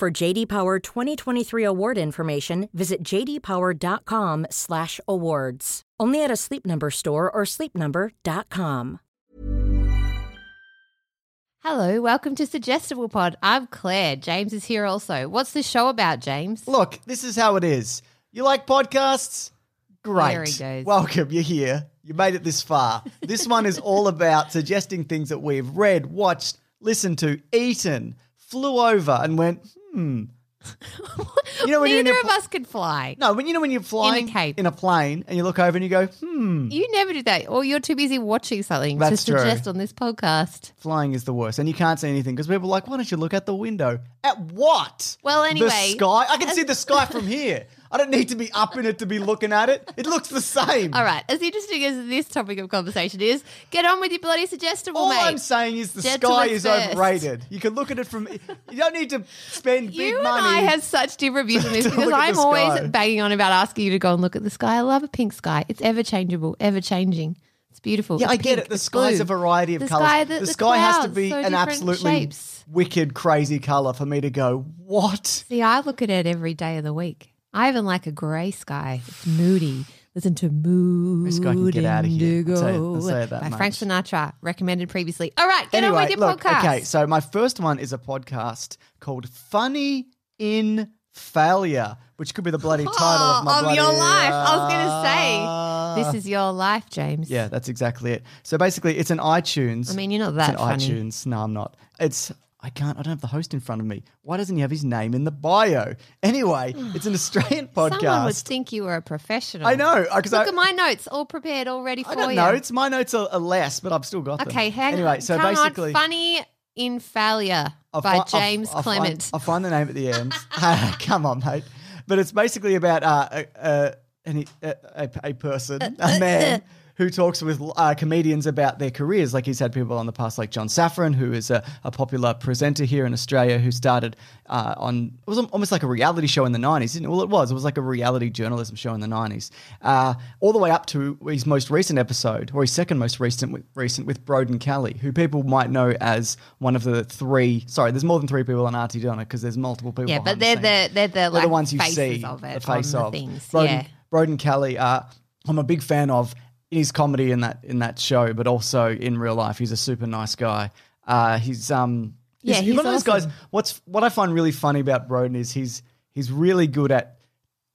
For JD Power 2023 award information, visit jdpower.com/awards. Only at a Sleep Number store or sleepnumber.com. Hello, welcome to Suggestible Pod. I'm Claire. James is here also. What's the show about, James? Look, this is how it is. You like podcasts? Great. There he goes. Welcome. You're here. You made it this far. This one is all about suggesting things that we've read, watched, listened to, eaten, flew over, and went, hmm. You know when you're in Neither a of pl- us can fly. No, when you know when you're flying cape. in a plane and you look over and you go, hmm, You never do that, or you're too busy watching something That's to true. suggest on this podcast. flying is the worst. And you can't see anything because people are like, why don't you look at the window? At what? Well, anyway- The sky? I can see the sky from here. I don't need to be up in it to be looking at it. It looks the same. All right, as interesting as this topic of conversation is, get on with your bloody suggestible, mate. All mate. I'm saying is the sky is first. overrated. You can look at it from. You don't need to spend big money. you and. I have such different views on this because I'm always banging on about asking you to go and look at the sky. I love a pink sky. It's ever changeable, ever changing. It's beautiful. yeah, It's I get pink, it. The sky's blue. a variety of the colors. Sky, the, the, sky has to be so an absolutely shapes. wicked, crazy color for me to go. What? See, I look at it every day of the week. I even like a grey sky. It's moody. Listen to Mood This guy can get outta here. I'll say I'll say that by much. Frank Sinatra, recommended previously. All right, get anyway, on with your look. podcast. Okay, so my first one is a podcast called "Funny in Failure," which could be the bloody title of my of bloody, your life. I was going uh, to say, this is your life, James. Yeah, that's exactly it. So basically, it's an iTunes. I mean, you're not it's that an funny. iTunes. No, I'm not. It's I can't. I don't have the host in front of me. Why doesn't he have his name in the bio? Anyway, it's an Australian podcast. Someone would think you were a professional. I know Look I, at my notes, all prepared, all ready for I got you. notes. My notes are, are less, but I've still got them. Okay, hang anyway, on. so Come basically, on, funny in failure I'll by I'll- James I'll find- Clement. I'll find the name at the end. Come on, mate. But it's basically about uh, a, a, an- a, a, a person, a man who talks with uh, comedians about their careers. Like he's had people on the past, like John Safran, who is a, a popular presenter here in Australia, who started uh, on it was almost like a reality show in the nineties. Well, it was. It was like a reality journalism show in the nineties, uh, all the way up to his most recent episode, or his second most recent with, recent with Broden Kelly, who people might know as one of the three. Sorry, there's more than three people on Aunty Donna because there's multiple people. yeah, but they're scenes. the they're the They're like the ones you faces see, of it, the face of the things. Broden, yeah. Broden Kelly. Uh, I'm a big fan of his comedy in that in that show, but also in real life, he's a super nice guy. Uh, he's um, Yeah, he's, he's one of those guys. What's what I find really funny about Broden is he's he's really good at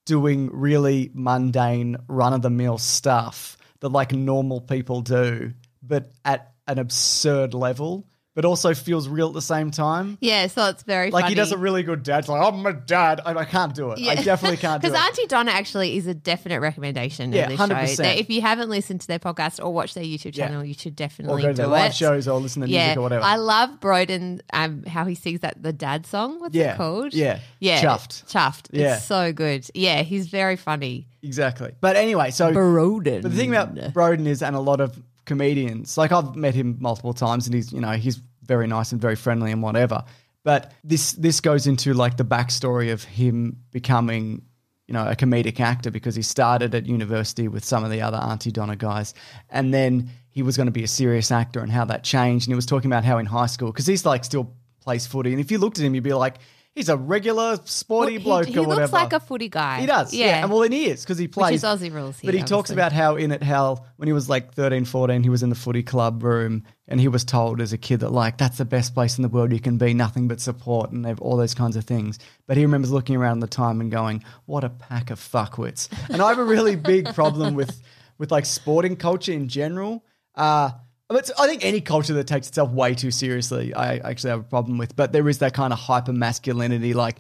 doing really mundane, run of the mill stuff that like normal people do, but at an absurd level, but also feels real at the same time. Yeah, so it's very Like funny. he does a really good dad. Like I'm a dad. I, I can't do it. I definitely can't do it. Because Aunty Donna actually is a definite recommendation Yeah, 100%. if you haven't listened to their podcast or watched their YouTube Yeah. channel, you should or definitely go to do their live it. shows or listen to yeah, music or whatever. I love Broden, um, how he sings that the dad song. What's Yeah, it called? yeah. yeah, Chuffed. chuffed. Yeah. It's so good. Yeah, he's very funny. exactly. But anyway, so Broden. But the thing about Broden is, and a lot of comedians, like I've met him multiple times, and he's you know he's very nice and very friendly and whatever. But this this goes into like the backstory of him becoming you know a comedic actor because he started at university with some of the other Aunty Donna guys, and then he was going to be a serious actor and how that changed. And he was talking about how in high school because he's like still plays footy, and if you looked at him, you'd be like. He's a regular sporty Well, bloke he, he or looks whatever. like a footy guy. He does, yeah. Yeah. And well, then he is because he plays. is Aussie rules But he here, talks about how in it, how when he was like 13, 14, he was in the footy club room and he was told as a kid that like that's the best place in the world you can be, nothing but support and they've all those kinds of things. But he remembers looking around the time and going, "What a pack of fuckwits." And I have a really big problem with with like sporting culture in general. Uh, but I think any culture that takes itself way too seriously, I actually have a problem with. But there is that kind of hyper masculinity, like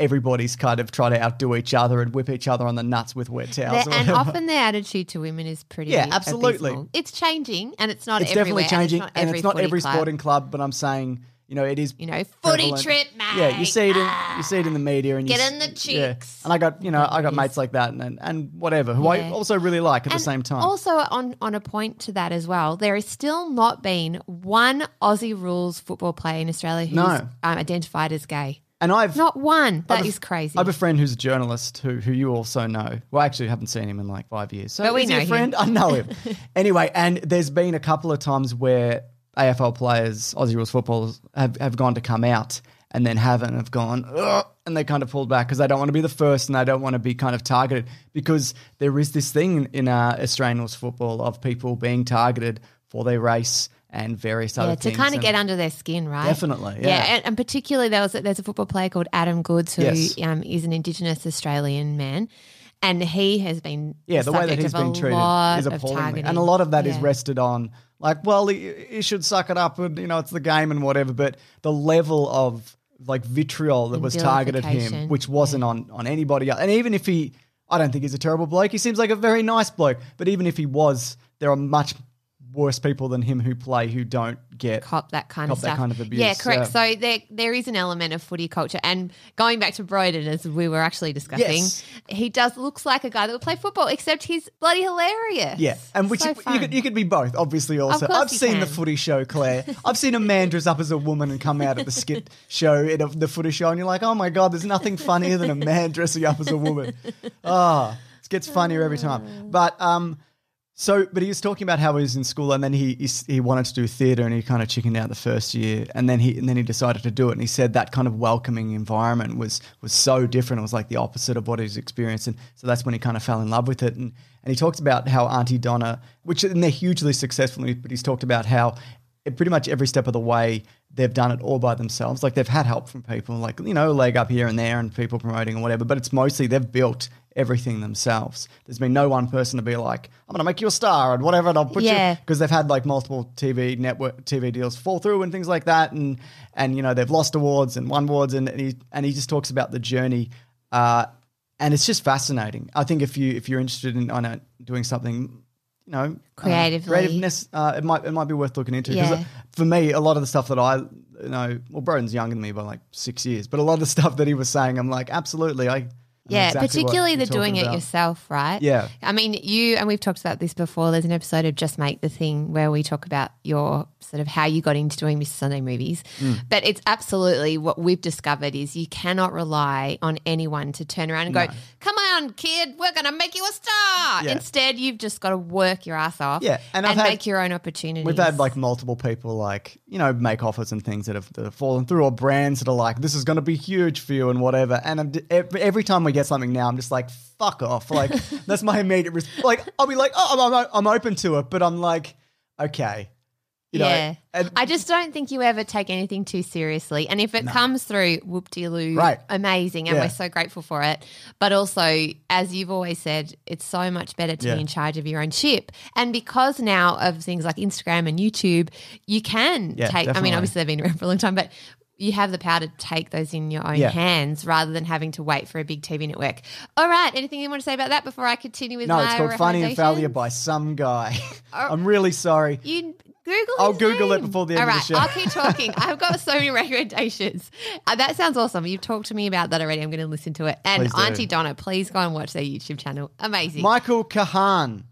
everybody's kind of trying to outdo each other and whip each other on the nuts with wet towels. And often their attitude to women is pretty Yeah, absolutely. abysmal. It's changing and it's not it's everywhere definitely changing, and it's not every, and it's not every sporting club. But I'm saying, You know, it is. You know, footy prevalent. trip, mate. Yeah, you see it in you see it in the media, and you Get in the yeah. cheeks. And I got you know I got mates like that, and and, and whatever who I also really like at the same time. Also, on on a point to that as well, there has still not been one Aussie rules football player in Australia who's No. um, identified as gay. and I've Not one. That is crazy. I have a friend who's a journalist who who you also know. Well, I actually haven't seen him in like five years. So But we know a him. friend? I know him. anyway, and there's been a couple of times where AFL players, Aussie rules footballers, have, have gone to come out and then haven't have gone, Ugh, and they kind of pulled back because they don't want to be the first and they don't want to be kind of targeted because there is this thing in uh, Australian rules football of people being targeted for their race and various other things yeah, to things. kind of and- get under their skin, right? Definitely, yeah. and, and particularly there was there's a football player called Adam Goodes who Yes. um, is an Indigenous Australian man, and he has been Yeah, the way that he's been treated is appalling. And a lot of that is Yeah. rested on, like, well, he, he should suck it up and, you know, it's the game and whatever. But the level of, like, vitriol that was targeted him, which wasn't on, on anybody else. And even if he, I don't think he's a terrible bloke. He seems like a very nice bloke. But even if he was, there are much worse people than him who play who don't get. cop that kind Cop of that stuff. kind of abuse, Yeah, correct. yeah. So there there is an element of footy culture, and going back to Broden as we were actually discussing, Yes. he does looks like a guy that would play football, except he's bloody hilarious. Yeah, and which So you, you could you could be both, obviously. Also, I've seen the footy show, Claire. I've seen a man dress up as a woman and come out at the skit show in a, the footy show, and you're like, oh my god, there's nothing funnier than a man dressing up as a woman. Ah, it gets funnier every time. But um, so but he was talking about how he was in school, and then he he, he wanted to do theatre, and he kind of chickened out the first year, and then he and then he decided to do it, and he said that kind of welcoming environment was was so different. It was like the opposite of what he's experienced, and so that's when he kind of fell in love with it. And and he talks about how Aunty Donna, which and they're hugely successful, but he's talked about how it, pretty much every step of the way they've done it all by themselves. Like they've had help from people, like you know, leg up here and there, and people promoting or whatever. But it's mostly they've built everything themselves. There's been no one person to be like, I'm going to make you a star and whatever, and I'll put Yeah. you because they've had like multiple TV network TV deals fall through and things like that, and and you know they've lost awards and won awards, and, and he and he just talks about the journey. Uh, and it's just fascinating. I think if you if you're interested in I know, doing something, you know, uh, Creatively. creativeness, uh, it might it might be worth looking into. 'Cause Yeah. for me, a lot of the stuff that I you know, well, Broden's younger than me by like six years, but a lot of the stuff that he was saying, I'm like, absolutely, I. Yeah, exactly particularly the doing it about. yourself, right? Yeah. I mean, you and we've talked about this before. There's an episode of Just Make the Thing where we talk about your sort of how you got into doing Mr. Sunday movies. Mm. But it's absolutely what we've discovered is you cannot rely on anyone to turn around and go, "Come on, kid, we're going to make you a star." Yeah. Instead, you've just got to work your ass off, Yeah, and and, had- make your own opportunities. We've had like multiple people like you know make offers and things that have, that have fallen through, or brands that are like this is going to be huge for you and whatever. And every, every time we get something now, I'm just like fuck off. Like that's my immediate response. Like I'll be like, oh, I'm, I'm, I'm open to it, but I'm like, okay, you know. yeah. and- I just don't think you ever take anything too seriously. And if it comes through, whoop de loo, Right. amazing. And Yeah. we're so grateful for it. But also, as you've always said, it's so much better to Yeah. be in charge of your own ship. And because now of things like Instagram and YouTube, you can Yeah, take, I mean, obviously they've been around for a long time, but you have the power to take those in your own Yeah. hands rather than having to wait for a big TV network. All right. Anything you want to say about that before I continue with no, my it's called Funny and Failure by some guy. I'm really sorry. You Google. I'll Google it before the end All of the show. I'll keep talking. I've got so many recommendations. Uh, that sounds awesome. You've talked to me about that already. I'm going to listen to it. And Please do. Aunty Donna, please go and watch their YouTube channel. Amazing. Michael Kahan.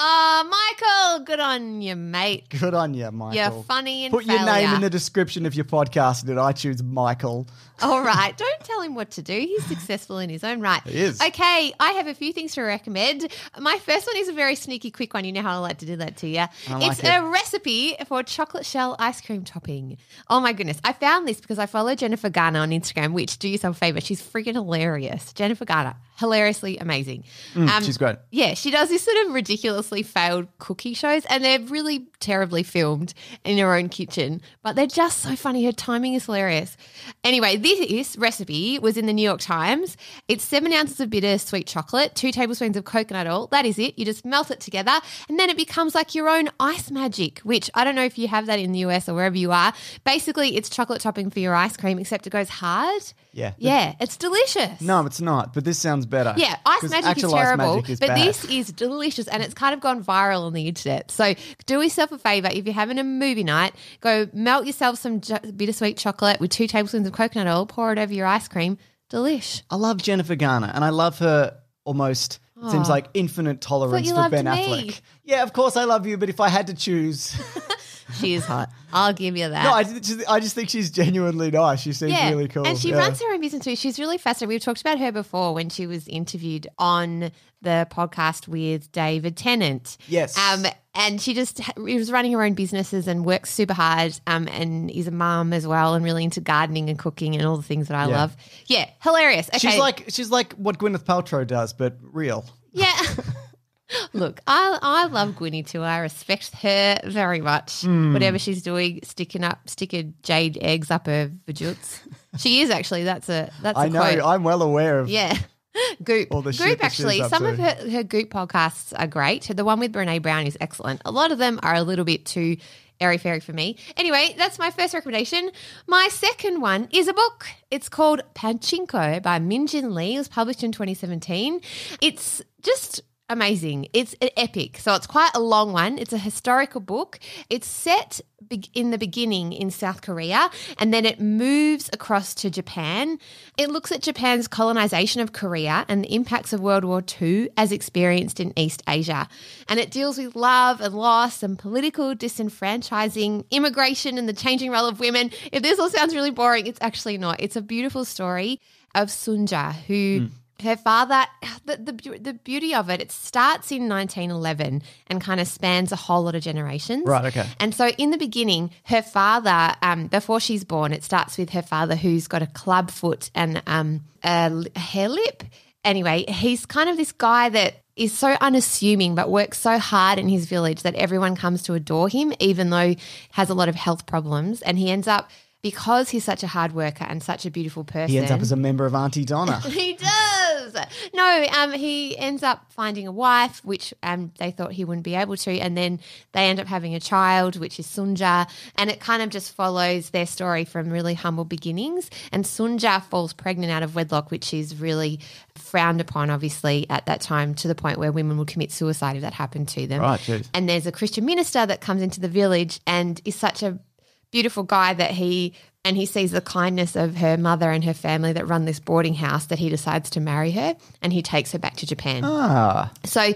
Ah, Michael, good on you, mate. Good on you, Michael. You're funny and Put your name in the description of your podcast at iTunes, Michael. All right. Don't tell him what to do. He's successful in his own right. He is. Okay. I have a few things to recommend. My first one is a very sneaky, quick one. You know how I like to do that to you. like it's it. a recipe for chocolate shell ice cream topping. Oh my goodness. I found this because I follow Jennifer Garner on Instagram, which do yourself a favor. She's freaking hilarious. Jennifer Garner, hilariously amazing. Um, Mm, she's great. Yeah, she does this sort of ridiculously failed cookie shows, and they're really terribly filmed in her own kitchen, but they're just so funny. Her timing is hilarious. Anyway, this recipe was in the New York Times. It's seven ounces of bitter sweet chocolate, two tablespoons of coconut oil. That is it. You just melt it together, and then it becomes like your own ice magic, which I don't know if you have that in the US or wherever you are. Basically, it's chocolate topping for your ice cream, except it goes hard. Yeah. Yeah, it's delicious. No, it's not. But this sounds better. Yeah, ice 'Cause magic is actual ice terrible, magic is but bad. this is delicious and it's kind of gone viral on the internet. So do yourself a favor if you're having a movie night, go melt yourself some ju- bittersweet chocolate with two tablespoons of coconut oil, pour it over your ice cream. Delish. I love Jennifer Garner, and I love her almost. It seems like infinite tolerance you for loved Ben me. Affleck. Yeah, of course I love you, but if I had to choose, She is hot. I'll give you that. no, I just, I just think she's genuinely nice. She seems yeah. really cool. And she Yeah. runs her own business too. She's really fascinating. We've talked about her before when she was interviewed on the podcast with David Tennant. Yes. Um, and she just was running her own businesses and works super hard um, and is a mum as well and really into gardening and cooking and all the things that I Yeah. love. Yeah, hilarious. Okay. She's like she's like what Gwyneth Paltrow does, but real. Yeah. Look, I I love Gwynny too. I respect her very much. Hmm. Whatever she's doing, sticking up, sticking jade eggs up her vajoots. she is actually. That's a that's a I know. quote. I'm well aware of. yeah. Goop. All the Goop, actually, some to. of her, her Goop podcasts are great. The one with Brene Brown is excellent. A lot of them are a little bit too airy fairy for me. Anyway, that's my first recommendation. My second one is a book. It's called Pachinko by Min Jin Lee. It was published in 2017. It's just amazing. It's an epic. So it's quite a long one. It's a historical book. It's set in the beginning in South Korea and then it moves across to Japan. It looks at Japan's colonization of Korea and the impacts of World War II as experienced in East Asia. And it deals with love and loss and political disenfranchising, immigration and the changing role of women. If this all sounds really boring, it's actually not. It's a beautiful story of Sunja who hmm. Her father the, the the beauty of it it starts in 1911 and kind of spans a whole lot of generations Right, okay. and so in the beginning her father um, before she's born it starts with her father who's got a club foot and um, a, a hair lip anyway he's kind of this guy that is so unassuming but works so hard in his village that everyone comes to adore him even though he has a lot of health problems and he ends up because he's such a hard worker and such a beautiful person He ends up as a member of Aunty Donna. he does. No, um, he ends up finding a wife, which um, they thought he wouldn't be able to, and then they end up having a child, which is Sunja, and it kind of just follows their story from really humble beginnings. And Sunja falls pregnant out of wedlock, which is really frowned upon, obviously, at that time, to the point where women would commit suicide if that happened to them. Right. And there's a Christian minister that comes into the village and is such a beautiful guy that he and he sees the kindness of her mother and her family that run this boarding house that he decides to marry her and he takes her back to Japan. Ah, So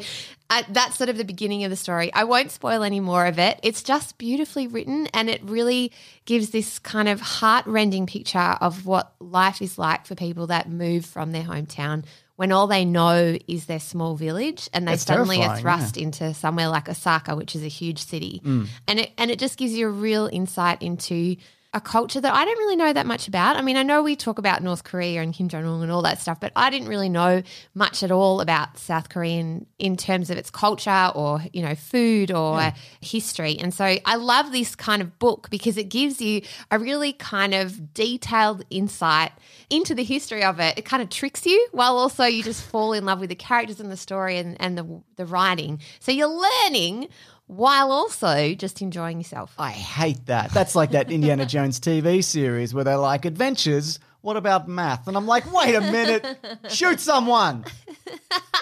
uh, that's sort of the beginning of the story. I won't spoil any more of it. It's just beautifully written and it really gives this kind of heart-rending picture of what life is like for people that move from their hometown when all they know is their small village and they That's suddenly are terrifying, yeah. thrust into somewhere like Osaka, which is a huge city. Mm. And it and it just gives you a real insight into a culture that I don't really know that much about. I mean, I know we talk about North Korea and Kim Jong Un and all that stuff, but I didn't really know much at all about South Korean in terms of its culture or you know food or history. And so I love this kind of book because it gives you a really kind of detailed insight into the history of it. It kind of tricks you while also you just fall in love with the characters and the story and, and the the writing. So you're learning while also just enjoying yourself. I hate that. That's like that Indiana Jones TV series where they're like, adventures, what about math? And I'm like, wait a minute, shoot someone.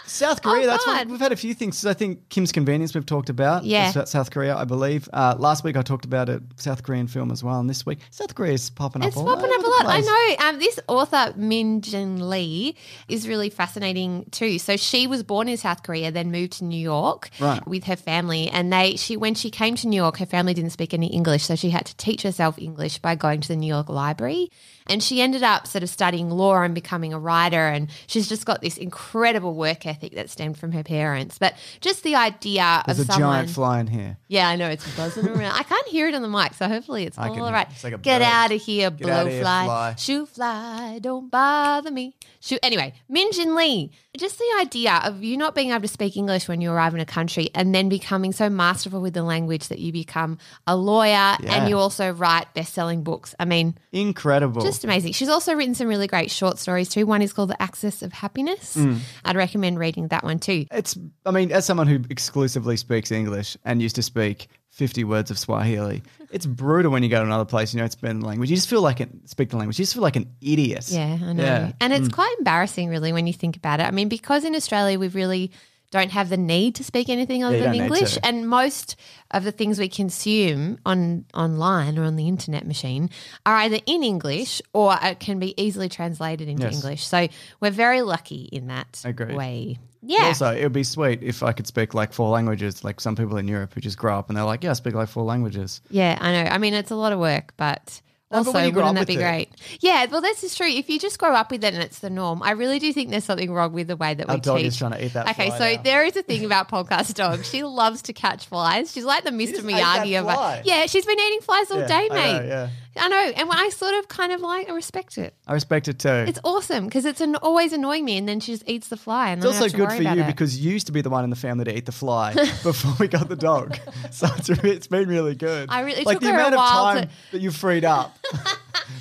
South Korea, that's God. one. We've had a few things. I think Kim's Convenience we've talked about. Yeah. That's South Korea, I believe. Uh, last week I talked about a South Korean film as well. And this week, South Korea is popping up It's popping up a lot. I know. Um, this author, Min Jin Lee, is really fascinating too. So she was born in South Korea, then moved to New York Right. with her family. And they, she, when she came to New York, her family didn't speak any English, so she had to teach herself English by going to the New York Library. And she ended up sort of studying law and becoming a writer. And she's just got this incredible work ethic that stemmed from her parents. But just the idea of There's of a someone. giant fly in here. Yeah, I know it's buzzing around. I can't hear it on the mic, so hopefully it's I all can- right. it's like a Get bird. out of here, Get outta here, blowfly. fly. Shoot fly, don't bother me. Shoot. Anyway, Min Jin Lee. Just the idea of you not being able to speak English when you arrive in a country and then becoming so masterful with the language that you become a lawyer Yeah. and you also write best-selling books. I mean, Incredible. just just amazing. She's also written some really great short stories too. One is called The Axis of Happiness. Mm. I'd recommend reading that one too. It's, I mean, as someone who exclusively speaks English and used to speak 50 words of Swahili, it's brutal when you go to another place, you know, it's been language. You just feel like, an, speak the language, you just feel like an idiot. Yeah, I know. Yeah. Mm. And it's quite embarrassing, really, when you think about it. I mean, because in Australia, we've really don't have the need to speak anything other you than English. And most of the things we consume on online or on the internet machine are either in English or it can be easily translated into Yes. English. So we're very lucky in that Agreed. way. Yeah. Also, it would be sweet if I could speak like four languages, like some people in Europe who just grow up and they're like, yeah, I speak like four languages. Yeah, I know. I mean, it's a lot of work, but also, grow wouldn't that be with it- great? Yeah, well, this is true. If you just grow up with it and it's the norm, I really do think there's something wrong with the way that Our we dog teach. is trying to eat that Okay, so now. there is a thing about podcast dog. She loves to catch flies. She's like the Mr. just ate that Miyagi of uh, it. Yeah, she's been eating flies all Yeah, day, mate. know, yeah. I know, and I sort of kind of like I respect it. I respect it too. It's awesome because it's an, always annoying me, and then she just eats the fly, and It's also have to good for you it. because you used to be the one in the family to eat the fly before we got the dog. So it's, it's been really good. I really- like took the her a amount of time to- that you freed up.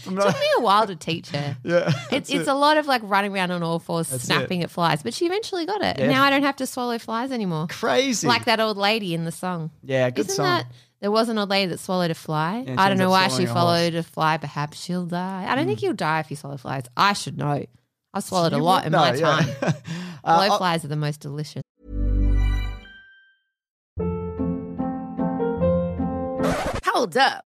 it not, took me a while to teach her. yeah, It's, it's it. a lot of like running around on all fours, That's snapping at flies, but she eventually got it. Yeah. now I don't have to swallow flies anymore. crazy. Like that old lady in the song. Yeah, good Isn't song. that there was an old lady that swallowed a fly? Yeah, I don't know why she a followed a fly. Perhaps she'll die. I don't think you'll die if you swallow flies. I should know. I've swallowed a lot in know, my yeah. time. Uh, Blowflies are the most delicious. Hold up.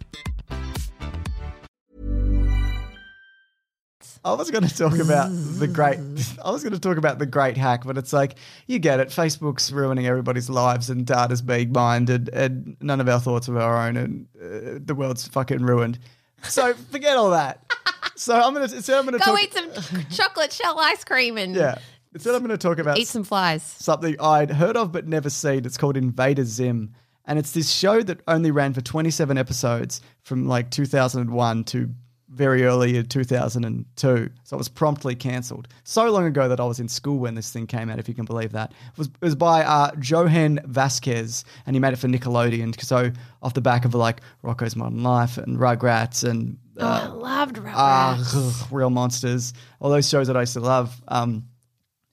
I was going to talk about the great. I was going to talk about the great hack, but it's like you get it. Facebook's ruining everybody's lives, and data's being mined, and, and none of our thoughts of our own, and uh, the world's fucking ruined. So forget all that. So I'm gonna. So I'm gonna Go talk. eat some chocolate shell ice cream and yeah. Instead, I'm going to talk about eat some flies. something I'd heard of but never seen. It's called Invader Zim. And it's this show that only ran for 27 episodes from like 2001 to very early in 2002. So it was promptly cancelled. So long ago that I was in school when this thing came out, if you can believe that. It was, it was by uh, Jhonen Vasquez, and he made it for Nickelodeon. So off the back of like Rocko's Modern Life and Rugrats and Oh, I loved Rugrats. Ah, Real Monsters, all those shows that I used to love um,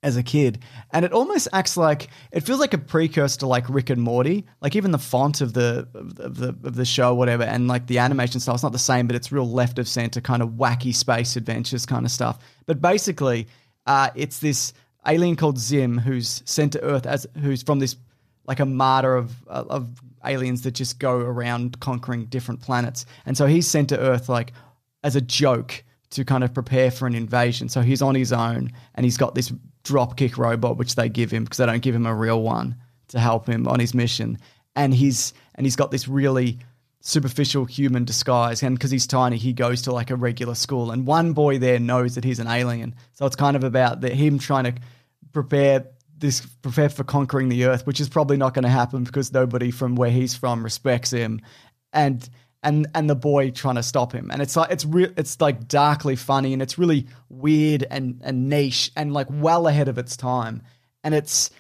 as a kid. And it almost acts like it feels like a precursor to like Rick and Morty. Like even the font of the of the of the show, whatever, and like the animation style, it's not the same, but it's real left of center kind of wacky space adventures kind of stuff. But basically, uh, it's this alien called Zim who's sent to Earth as who's from this like a martyr of of aliens that just go around conquering different planets. And so he's sent to Earth like as a joke to kind of prepare for an invasion. So he's on his own and he's got this dropkick robot which they give him because they don't give him a real one to help him on his mission. And he's and he's got this really superficial human disguise. And because he's tiny he goes to like a regular school. And one boy there knows that he's an alien. So it's kind of about the, him trying to prepare this prepare for conquering the earth which is probably not going to happen because nobody from where he's from respects him. And and and the boy trying to stop him. And it's like it's real it's like darkly funny and it's really weird and and niche and like well ahead of its time. And it's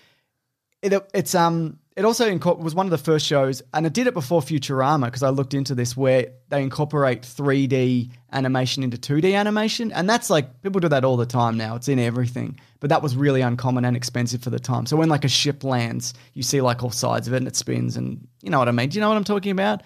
it, it's um it also inco- was one of the first shows and it did it before Futurama because I looked into this where they incorporate 3D animation into 2D animation. And that's like people do that all the time now. It's in everything. But that was really uncommon and expensive for the time. So when like a ship lands you see like all sides of it and it spins and you know what I mean? Do you know what I'm talking about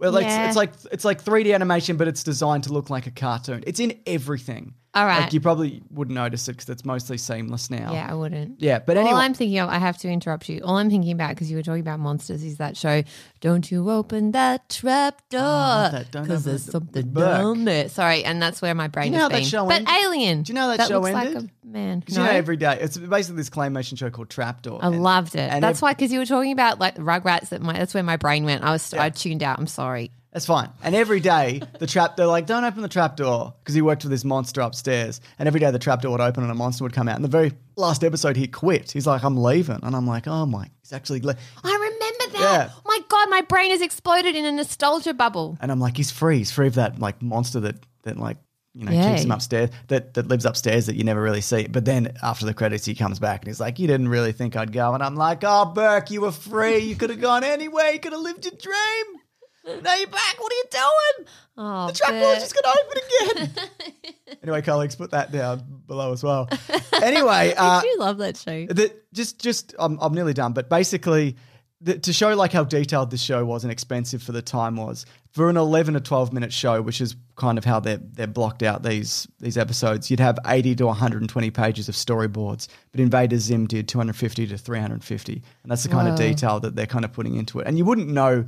well, Yeah. it's like it's like 3D animation, but it's designed to look like a cartoon. It's in everything. All right. Like you probably wouldn't notice it because it's mostly seamless now. Yeah, I wouldn't. Yeah, but anyway, All I'm thinking of, I have to interrupt you. All I'm thinking about, because you were talking about monsters, is that show, Don't You Open That Trap Door. Oh, that don't Because there's the- something down there. Sorry, and that's where my brain you know that show but? Alien. Do you know how that show looks ended? Like a man. No? you know, every day it's basically this claymation show called Trapdoor. I And- loved it. and That's ev- why, because you were talking about like the Rugrats. That my that's where my brain went. I was I tuned out. I'm sorry. That's fine. And every day, the trap, they're like, don't open the trap door because he worked with this monster upstairs. And every day, the trap door would open and a monster would come out. And the very last episode, he quit. He's like, I'm leaving. And I'm like, oh my, he's actually, le-. I remember that. Yeah. Oh my god, my brain has exploded in a nostalgia bubble. and I'm like, he's free. He's free of that like monster that, that like, you know, Yeah. keeps him upstairs, that, that lives upstairs that you never really see. But then after the credits, he comes back and he's like, you didn't really think I'd go. And I'm like, oh, Berk, you were free. You could have gone anywhere. You could have lived your dream. Now you're back. What are you doing? Oh, The trap door's Berk. just going to open again. anyway, colleagues, put that down below as well. Anyway, uh, I do love that show. the, just, just, I'm, I'm nearly done. But basically, the, to show like how detailed this show was and expensive for the time was for an 11 to 12 minute show, which is kind of how they're they're blocked out these these episodes. You'd have 80 to 120 pages of storyboards, but Invader Zim did 250 to 350, and that's the kind of detail that they're kind of putting into it. And you wouldn't know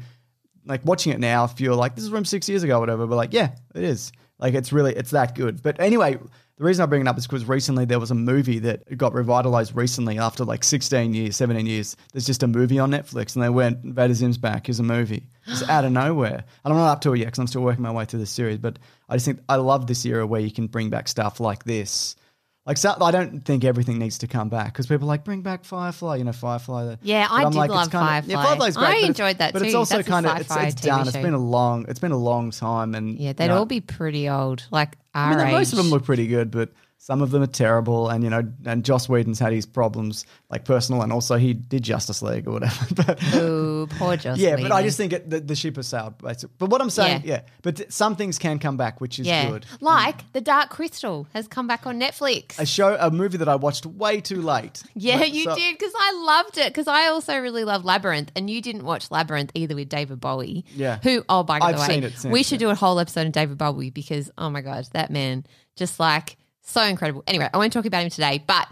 like watching it now if you're like this is from six years ago or whatever but like yeah it is. Like it's really it's that good. But anyway the reason i bring it up is because recently there was a movie that got revitalized recently after like 16 years 17 years. There's just a movie on netflix and they went Vader Zim's back is a movie. It's out of nowhere. And i'm not up to it yet because i'm still working my way through the series but i just think i love this era where you can bring back stuff like this like so, I don't think everything needs to come back because people are like bring back Firefly, you know Firefly. the- Yeah, I did like, love kinda- Yeah, Firefly. Firefly's great. I enjoyed that but it's too. also That's a kind of it's, it's done. It's show. been a long it's been a long time, and Yeah, they'd know, all be pretty old, like I mean, most of them look pretty good, but some of them are terrible. And you know, and Joss Whedon's had his problems, like personal, and also he did Justice League or whatever. but, Ooh, poor Joss yeah, but I just think it, the, the ship has sailed. basically. But what I'm saying, Yeah. yeah, but some things can come back, which is yeah, good. like The Dark Crystal has come back on Netflix. A show, a movie that I watched way too late. yeah, Like, you so- did because I loved it because I also really love Labyrinth, and you didn't watch Labyrinth either with David Bowie. Yeah. who? Oh, by I've the way, seen it since, we should do a whole episode of David Bowie because oh my god, that man just like so incredible. Anyway, I won't talk about him today, but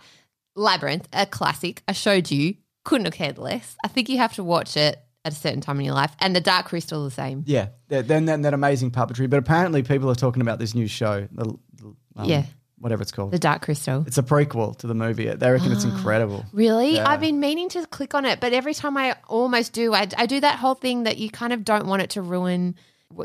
Labyrinth, a classic. I showed you, couldn't have cared less. I think you have to watch it at a certain time in your life, and The Dark Crystal the same. Yeah, that- then that, that amazing puppetry. But apparently, people are talking about this new show, the, um, Yeah. whatever it's called. The Dark Crystal. It's a prequel to the movie. They reckon it's incredible. Really? Yeah. I've been meaning to click on it, but every time I almost do, I, I do that whole thing that you kind of don't want it to ruin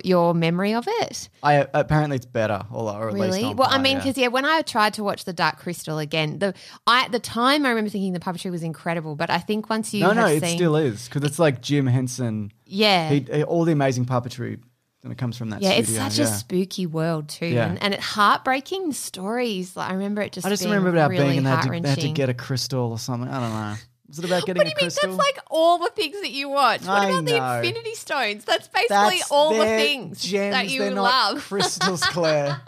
your memory of it. I apparently it's better, or, or at least Really? Well, I mean, because yeah. when I tried to watch the Dark Crystal again, the I at the time I remember thinking the puppetry was incredible, but I think once you no, no, have it still is because it's like Jim Henson. yeah, He, he- all the amazing puppetry and it comes from that. yeah, it's such yeah. a spooky world too, Yeah. and, and it heartbreaking stories. Like, I remember it just. I just remember about really being and they had, to, they had to get a crystal or something. I don't know. Was it about getting What do you mean? crystal? That's like all the things that you watch. What I about the. Infinity Stones? That's basically That's all the their things gems. that you They're not love. crystals, Claire.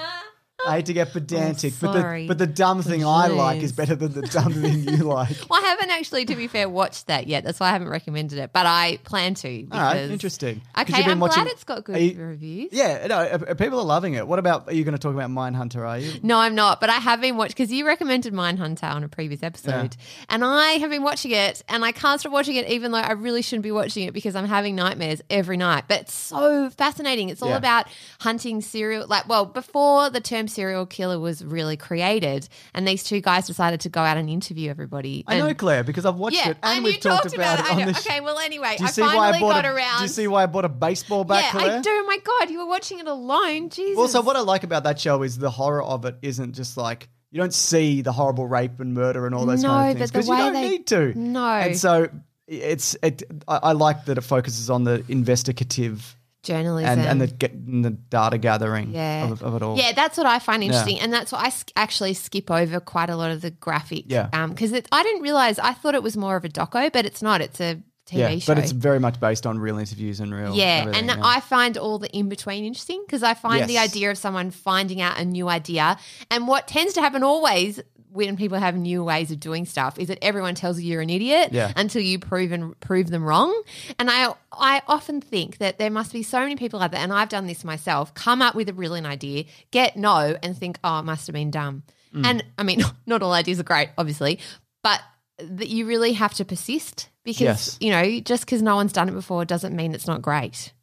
I hate to get pedantic, but the but the dumb thing I like is better than the dumb thing you like. Well, I haven't actually, to be fair, watched that yet. That's why I haven't recommended it, but I plan to. Because, All right, interesting. Okay, I'm watching- glad it's got good you- reviews. Yeah, no, uh, uh, people are loving it. What about? Are you going to talk about Mindhunter? Are you? No, I'm not, but I have been watching because you recommended Mindhunter on a previous episode, and I have been watching it, and I can't stop watching it, even though I really shouldn't be watching it because I'm having nightmares every night. But it's so fascinating. It's all Yeah. about hunting serial, like, well, before the term serial killer was really created, and these two guys decided to go out and interview everybody. I know Claire because I've watched Yeah, it and, and we've talked, talked about, about it on the Okay, well, anyway, do you I see why I got a, around. Do you see why I bought a baseball bat, yeah, Claire? I do. My God, you were watching it alone. Jesus. Also, what I like about that show is the horror of it isn't just like you don't see the horrible rape and murder and all those No, kind of things the because you don't they- need to. No. and so it's it. I, I like that it focuses on the investigative journalism and and the and the data gathering Yeah. of, of it all. Yeah, that's what I find interesting, and that's why I sk- actually skip over quite a lot of the graphic. Yeah. Um, because it I didn't realize I thought it was more of a doco, but it's not. It's a TV Yeah, show. but it's very much based on real interviews and real. yeah, and yeah. I find all the in between interesting because I find the idea of someone finding out a new idea, and what tends to happen always when people have new ways of doing stuff is that everyone tells you you're an idiot Yeah. until you prove and prove them wrong. And I I often think that there must be so many people out there, and I've done this myself, come up with a brilliant idea, get no, and think, oh, it must have been dumb. Mm. And I mean, not all ideas are great, obviously, but that you really have to persist because Yes. you know just because no one's done it before doesn't mean it's not great.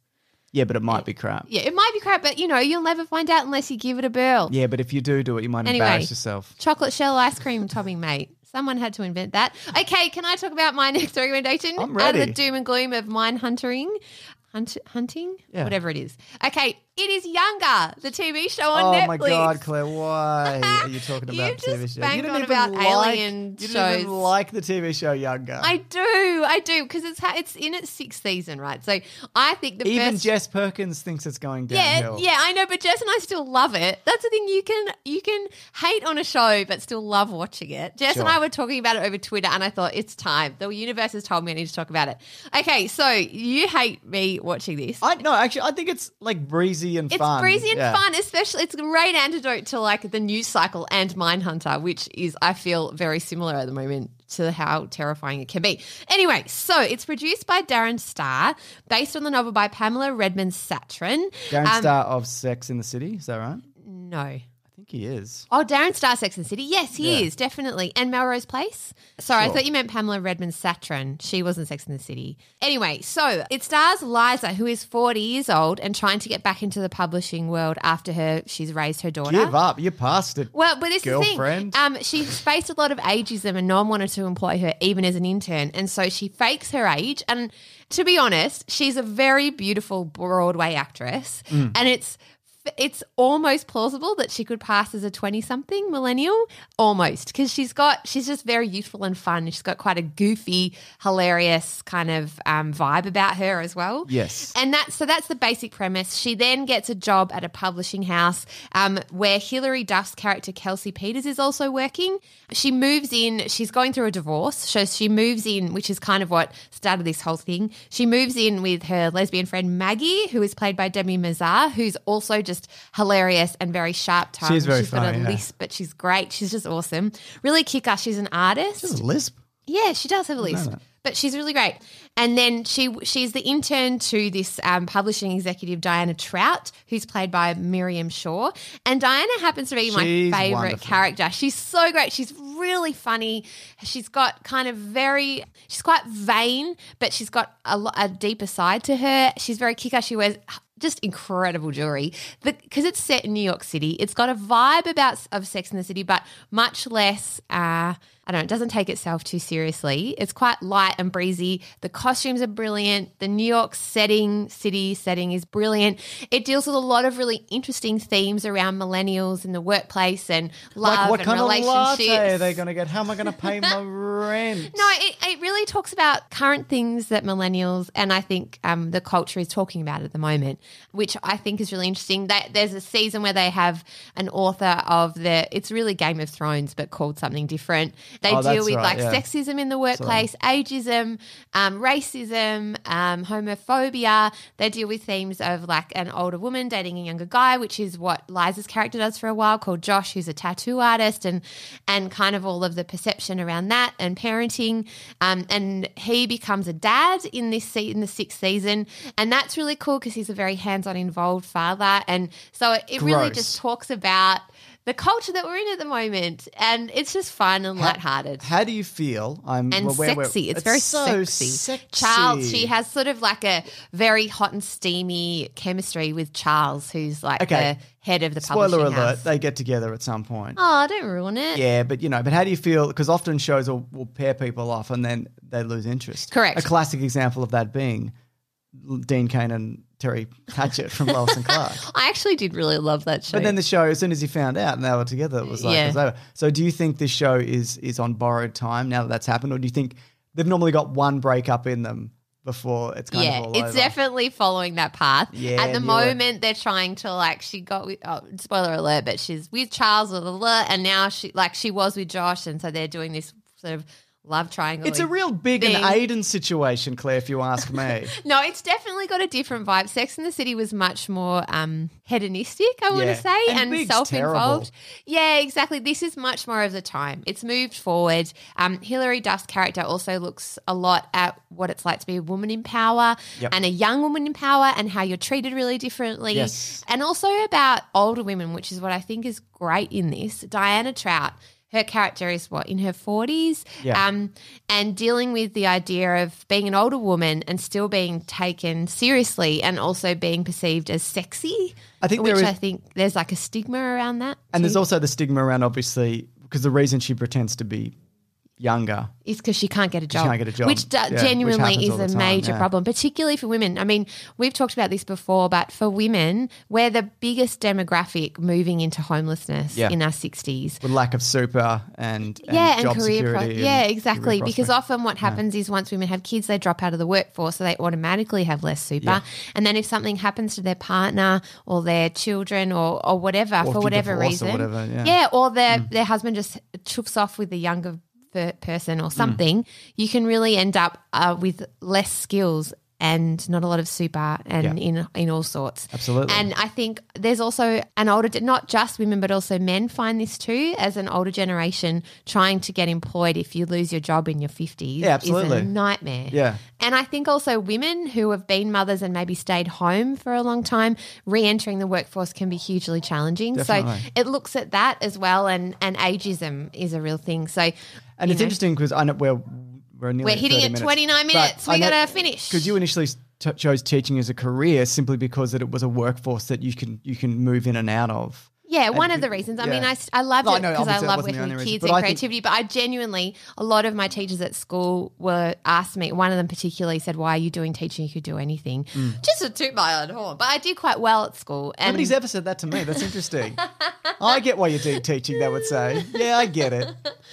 Yeah, but it might be crap. Yeah, it might be crap, but you know you'll never find out unless you give it a whirl. Yeah, but if you do do it, you might Anyway. embarrass yourself. Chocolate shell ice cream topping, mate. Someone had to invent that. Okay, can I talk about my next recommendation? I'm Out of ready. the doom and gloom of mine huntering. Hunt, hunting, Yeah. whatever it is. Okay, it is Younger, the TV show on oh Netflix. Oh Netflix. my god, Claire, why are you talking You about the TV show? you didn't on even about like, alien you didn't even like the TV show Younger. I do, I do, because it's ha- it's in its sixth season, right? So I think the even first Jess Perkins thinks it's going downhill. yeah, yeah, I know, but Jess and I still love it. That's the thing. You can you can hate on a show, but still love watching it. Jess and I were talking about it over Twitter, and I thought it's time. The universe has told me I need to talk about it. Okay, so you hate me watching this. I no, actually, I think it's like breezy and It's fun. breezy and Yeah. fun, especially it's a great antidote to like the news cycle and Mindhunter, which is I feel very similar at the moment to how terrifying it can be. Anyway, so it's produced by Darren Star, based on the novel by Pamela Redmond Satran. Darren Um, Star of Sex in the City, is that right? No. Think he is. Oh, Darren Star, Sex and the City. Yes, he Yeah. is definitely, and Melrose Place. Sorry, I Sure. thought you meant Pamela Redmond Satran. She wasn't Sex and the City. Anyway, so it stars Liza, who is forty years old and trying to get back into the publishing world after her she's raised her daughter. Give up. You're past it. Well, but this Girlfriend. is the thing. Um, she's faced a lot of ageism, and no one wanted to employ her even as an intern, and so she fakes her age. And to be honest, she's a very beautiful Broadway actress, Mm. and it's it's almost plausible that she could pass as a 20 something millennial almost because she's got she's just very youthful and fun she's got quite a goofy hilarious kind of um, vibe about her as well Yes. and that's so that's the basic premise. She then gets a job at a publishing house um, where Hilary Duff's character Kelsey Peters is also working. She moves in. She's going through a divorce, so she moves in, which is kind of what started this whole thing. She moves in with her lesbian friend Maggie, who is played by Debi Mazar, who's also just hilarious and very sharp tongue. She's very She's got a yeah. lisp, but she's great. She's just awesome. Really kick ass. She's an artist. This is Lisp. Yeah, she does have a lisp, but she's really great. And then she she's the intern to this um, publishing executive Diana Trout, who's played by Miriam Shor. And Diana happens to be my She's favorite wonderful. character. She's so great. She's really funny. She's got kind of very she's quite vain, but she's got a, lo- a deeper side to her. She's very kick-ass. She wears just incredible jewelry because it's set in New York City. It's got a vibe about of Sex in the City, but much less. Uh, I don't know. It doesn't take itself too seriously. It's quite light and breezy. The costumes are brilliant. The New York setting, city setting is brilliant. It deals with a lot of really interesting themes around millennials in the workplace and love Like, what and kind of relationships. latte are they going to get? How am I going to pay my rent? No, it, it really talks about current things that millennials and I think um, the culture is talking about at the moment, which I think is really interesting. That there's a season where they have an author of the it's really Game of Thrones but called something different. They Oh, deal with right, like yeah. sexism in the workplace, ageism, um, racism, um, homophobia. They deal with themes of like an older woman dating a younger guy, which is what Liza's character does for a while, called Josh, who's a tattoo artist, and and kind of all of the perception around that and parenting. Um, and he becomes a dad in this se- in the sixth season, and that's really cool because he's a very hands-on, involved father, and so it, it really just talks about. The culture that we're in at the moment, and it's just fun and lighthearted How do you feel? I'm and well, where sexy. It's, very so sexy. sexy. Charles, she has sort of like a very hot and steamy chemistry with Charles, who's like Okay. the head of the Spoiler publishing alert: house. they get together at some point. oh, don't ruin it. Yeah, but you know, but how do you feel? Because often shows will, will pair people off and then they lose interest. Correct. A classic example of that being Dean Cain and Terry Pratchett from Lois and Clark. I actually did really love that show. But then the show, as soon as he found out and they were together, it was like Yeah. it was over. So, do you think this show is is on borrowed time now that that's happened, or do you think they've normally got one breakup in them before it's kind yeah, of all it's over? definitely following that path. Yeah, At the it. moment, they're trying to like she got with oh, spoiler alert, but she's with Charles, blah, blah, and now she like she was with Josh, and so they're doing this sort of love triangle. It's a real big thing. and Aiden situation, Claire, if you ask me. No, it's definitely got a different vibe. Sex in the City was much more um, hedonistic, I want to say, And and, self-involved. Yeah, exactly. This is much more of the time. It's moved forward. Um, Hilary Duff's character also looks a lot at what it's like to be a woman in power Yep. and a young woman in power, and how you're treated really differently. Yes. And also about older women, which is what I think is great in this. Diana Trout. Her character is what in her forties, Yeah. um, and dealing with the idea of being an older woman and still being taken seriously, and also being perceived as sexy. I think which there is- I think there's like a stigma around that. And there's also the stigma around, obviously, because the reason she pretends to be younger. is because she can't get a job. can't get a job. Which do- Yeah, genuinely happens is a major yeah. problem, particularly for women. I mean, we've talked about this before, but for women, we're the biggest demographic moving into homelessness Yeah. in our 60s. With lack of super and, and yeah, and career, pro- security. yeah, exactly. Because often what happens is once women have kids, they drop out of the workforce, so they automatically have less super. And then if something happens to their partner or their children or, or whatever, Or for whatever divorce or reason, whatever, yeah. Mm. or their their husband just choofs off with the younger person or something, you can really end up uh, with less skills and not a lot of super and Yeah. in in all sorts. Absolutely. And I think there's also an older, not just women, but also men find this too as an older generation trying to get employed. If you lose your job in your 50s, Yeah, absolutely. is a nightmare. Yeah. And I think also women who have been mothers and maybe stayed home for a long time, re-entering the workforce can be hugely challenging. Definitely. So it looks at that as well, and and ageism is a real thing. So And it's know, interesting because I know we're we're We're hitting 30 at minutes. 29 minutes. I We gotta finish. because you initially t- chose teaching as a career simply because that it was a workforce that you can you can move in and out of. Yeah, one of the reasons. I yeah. mean, I, I loved No, it no, because I love working with kids and I think- creativity. But I genuinely, a lot of my teachers at school were asked me. One of them particularly said, "Why are you doing teaching? You could do anything." Just a toot my own horn, but I did quite well at school. And Mm. Nobody's ever said that to me. That's interesting. I get why you do teaching. They would say, "Yeah, I get it.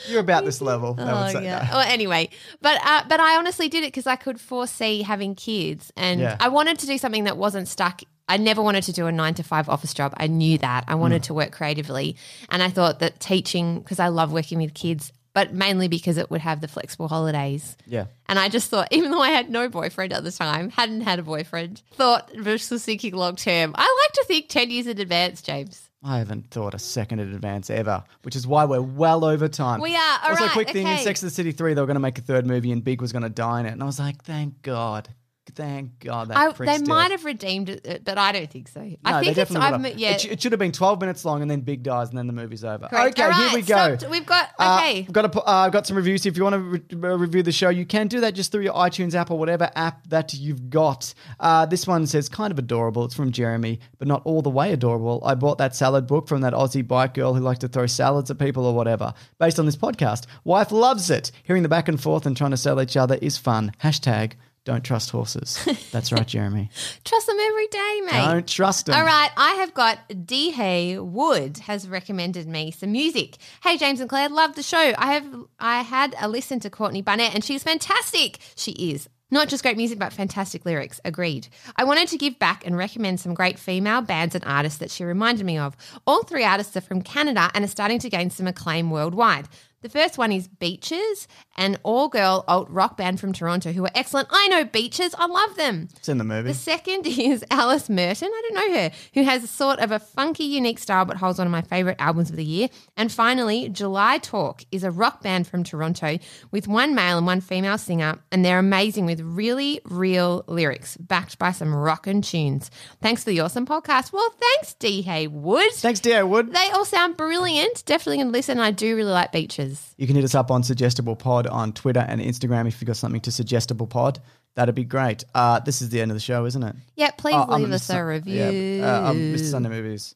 You're about this level." They would Oh say yeah. that. Well, anyway, but uh, but I honestly did it because I could foresee having kids, and Yeah. I wanted to do something that wasn't stuck. I never wanted to do a nine to five office job. I knew that. I Mm. wanted to work creatively, and I thought that teaching because I love working with kids, but mainly because it would have the flexible holidays. Yeah. And I just thought, even though I had no boyfriend at the time, hadn't had a boyfriend, thought was thinking long term. I like to think ten years in advance, James. I haven't thought a second in advance ever, which is why we're well over time. We are. All also, right, quick thing in. Sex and the City 3, they were going to make a third movie and Big was going to die in it. And I was like, thank God. Thank God that I, they might have redeemed it, but I don't think so. No, I think it's I've have. yeah. It, sh- it should have been 12 minutes long and then Big dies and then the movie's over. Correct. Okay, All here we go. stopped. We've got Uh, okay. I've got, a, uh, I've got some reviews. If you want to re- uh, review the show, you can do that just through your iTunes app or whatever app that you've got. Uh, this one says kind of adorable. It's from Jeremy, but not all the way adorable. I bought that salad book from that Aussie bike girl who liked to throw salads at people or whatever, based on this podcast. Wife loves it. Hearing the back and forth and trying to sell each other is fun. Hashtag don't trust horses. That's right, Jeremy. Trust them every day, mate. Don't trust them. All right, I have got D. Haywood has recommended me some music. Hey James and Claire, love the show. I have I had a listen to Courtney Barnett and she's fantastic. She is. Not just great music, but fantastic lyrics. Agreed. I wanted to give back and recommend some great female bands and artists that she reminded me of. All three artists are from Canada and are starting to gain some acclaim worldwide. The first one is Beaches, an all girl alt rock band from Toronto who are excellent. I know Beaches, I love them. It's in the movie. The second is Alice Merton. I don't know her, who has a sort of a funky, unique style, but holds one of my favorite albums of the year. And finally, July Talk is a rock band from Toronto with one male and one female singer, and they're amazing with really real lyrics backed by some rockin' tunes. Thanks for the awesome podcast. Well, thanks, D. Haywood. Thanks, dear Wood. They all sound brilliant. Definitely going to listen. I do really like Beaches. You can hit us up on Suggestible Pod on Twitter and Instagram if you've got something to Suggestible Pod. That'd be great. Uh, this is the end of the show, isn't it? Yeah, please Oh, I'm leave Mr. us a Sun- review. Yeah, uh, I'm Mr. Sunday Movies.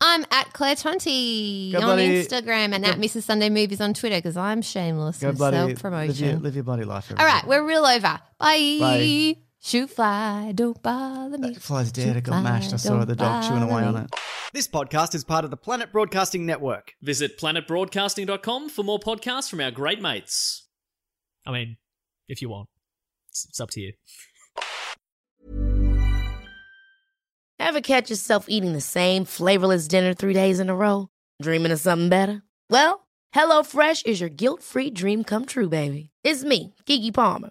I'm at Claire Go on bloody- Instagram and at Mrs. Sunday Movies on Twitter because I'm shameless Go bloody self live your, promotion. live your bloody life. All right, we're real over. Bye. Bye. Shoot fly, don't bother me. Flies dead. It got Shoot mashed. I saw the dog chewing away bother on it. This podcast is part of the Planet Broadcasting Network. Visit planetbroadcasting.com for more podcasts from our great mates. I mean, if you want, it's, it's up to you. Ever catch yourself eating the same flavorless dinner three days in a row? Dreaming of something better? Well, HelloFresh is your guilt-free dream come true, baby. It's me, Keke Palmer.